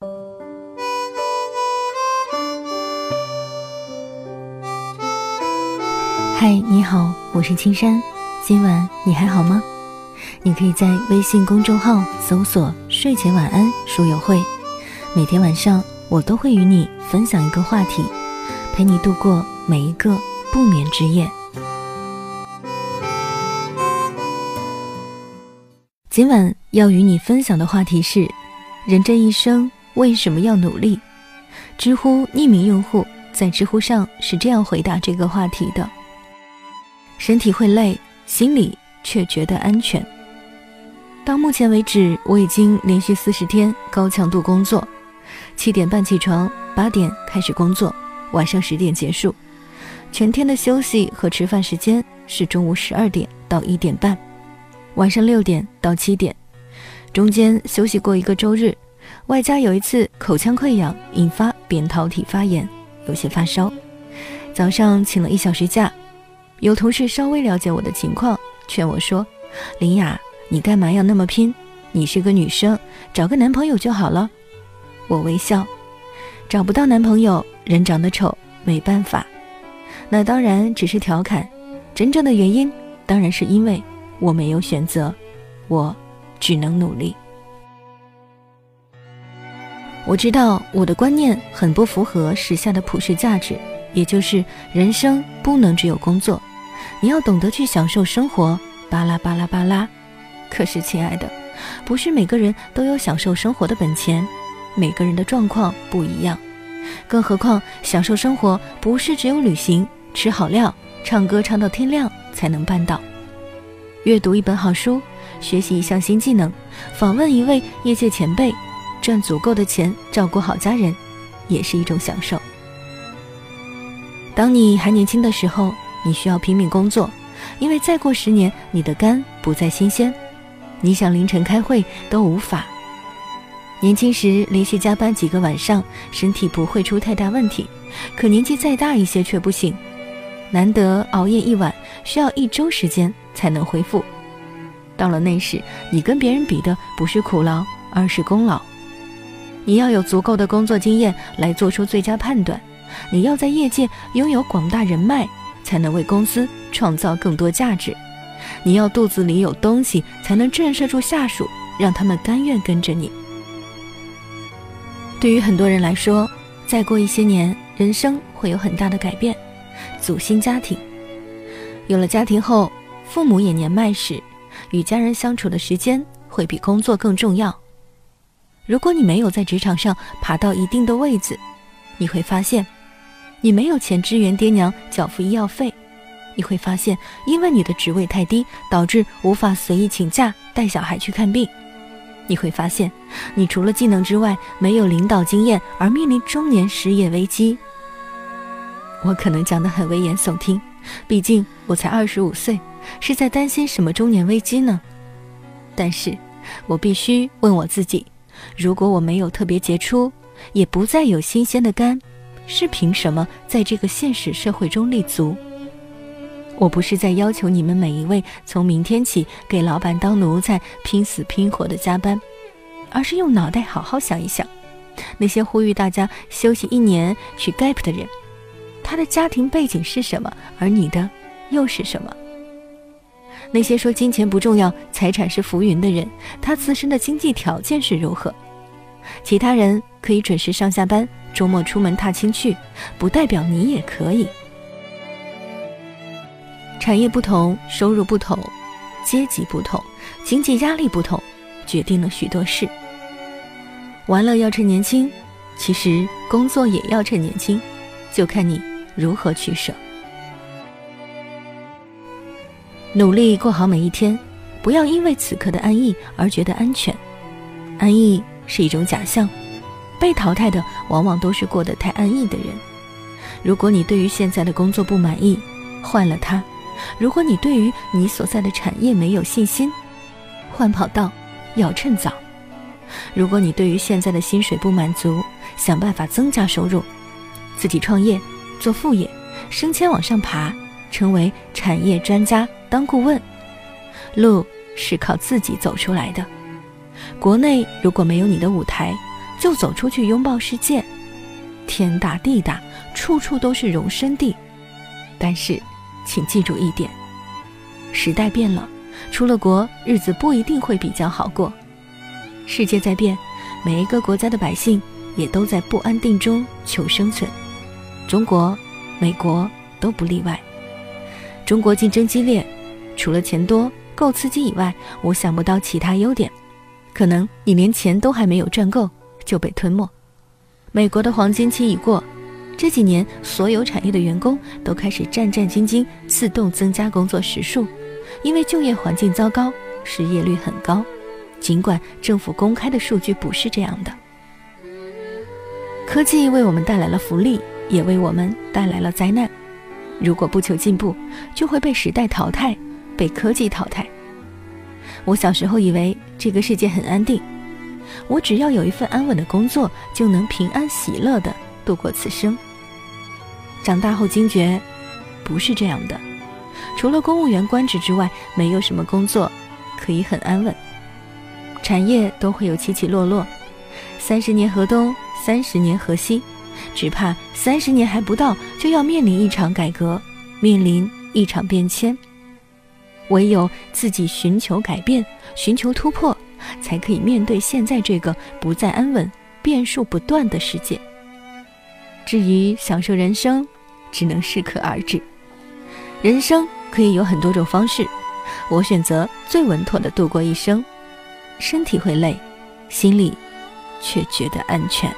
嗨，你好，我是青山。今晚你还好吗？你可以在微信公众号搜索“睡前晚安书友会”，每天晚上我都会与你分享一个话题，陪你度过每一个不眠之夜。今晚要与你分享的话题是：人这一生为什么要努力？知乎匿名用户在知乎上是这样回答这个话题的。身体会累，心里却觉得安全。到目前为止，我已经连续四十天高强度工作，七点半起床，八点开始工作，晚上十点结束。全天的休息和吃饭时间是中午十二点到一点半，晚上六点到七点，中间休息过一个周日，外加有一次口腔溃疡引发扁桃体发炎，有些发烧。早上请了一小时假。有同事稍微了解我的情况，劝我说：“林雅，你干嘛要那么拼？你是个女生，找个男朋友就好了。”我微笑，找不到男朋友，人长得丑，没办法。那当然只是调侃，真正的原因当然是因为我没有选择，我只能努力。我知道我的观念很不符合时下的普世价值，也就是人生不能只有工作。你要懂得去享受生活，巴拉巴拉巴拉。可是，亲爱的，不是每个人都有享受生活的本钱，每个人的状况不一样。更何况，享受生活不是只有旅行、吃好料、唱歌唱到天亮才能办到。阅读一本好书，学习一项新技能，访问一位业界前辈，赚足够的钱照顾好家人，也是一种享受。当你还年轻的时候。你需要拼命工作，因为再过十年，你的肝不再新鲜，你想凌晨开会都无法。年轻时连续加班几个晚上，身体不会出太大问题，可年纪再大一些却不行，难得熬夜一晚，需要一周时间才能恢复。到了那时，你跟别人比的不是苦劳，而是功劳。你要有足够的工作经验来做出最佳判断，你要在业界拥有广大人脉。才能为公司创造更多价值。你要肚子里有东西，才能震慑住下属，让他们甘愿跟着你。对于很多人来说，再过一些年，人生会有很大的改变，组新家庭。有了家庭后，父母也年迈时，与家人相处的时间会比工作更重要。如果你没有在职场上爬到一定的位子，你会发现。你没有钱支援爹娘缴付医药费，你会发现，因为你的职位太低，导致无法随意请假带小孩去看病。你会发现，你除了技能之外没有领导经验，而面临中年失业危机。我可能讲得很危言耸听，毕竟我才二十五岁，是在担心什么中年危机呢？但是，我必须问我自己：如果我没有特别杰出，也不再有新鲜的肝。是凭什么在这个现实社会中立足？我不是在要求你们每一位从明天起给老板当奴才，拼死拼活的加班，而是用脑袋好好想一想，那些呼吁大家休息一年去 gap 的人，他的家庭背景是什么，而你的又是什么？那些说金钱不重要，财产是浮云的人，他自身的经济条件是如何？其他人可以准时上下班，周末出门踏青去，不代表你也可以。产业不同，收入不同，阶级不同，经济压力不同，决定了许多事。玩乐要趁年轻，其实工作也要趁年轻，就看你如何取舍。努力过好每一天，不要因为此刻的安逸而觉得安全，安逸。是一种假象，被淘汰的往往都是过得太安逸的人。如果你对于现在的工作不满意，换了它；如果你对于你所在的产业没有信心，换跑道，要趁早；如果你对于现在的薪水不满足，想办法增加收入，自己创业，做副业，升迁往上爬，成为产业专家，当顾问。路是靠自己走出来的。国内如果没有你的舞台，就走出去拥抱世界。天大地大，处处都是容身地。但是，请记住一点：时代变了，出了国，日子不一定会比较好过。世界在变，每一个国家的百姓也都在不安定中求生存。中国、美国都不例外。中国竞争激烈，除了钱多够刺激以外，我想不到其他优点。可能你连钱都还没有赚够就被吞没。美国的黄金期已过，这几年所有产业的员工都开始战战兢兢，自动增加工作时数，因为就业环境糟糕，失业率很高。尽管政府公开的数据不是这样的。科技为我们带来了福利，也为我们带来了灾难。如果不求进步，就会被时代淘汰，被科技淘汰。我小时候以为这个世界很安定，我只要有一份安稳的工作，就能平安喜乐地度过此生。长大后惊觉，不是这样的。除了公务员官职之外，没有什么工作可以很安稳。产业都会有起起落落，三十年河东，三十年河西，只怕三十年还不到，就要面临一场改革，面临一场变迁。唯有自己寻求改变，寻求突破，才可以面对现在这个不再安稳、变数不断的世界。至于享受人生，只能适可而止。人生可以有很多种方式，我选择最稳妥的度过一生。身体会累，心里却觉得安全。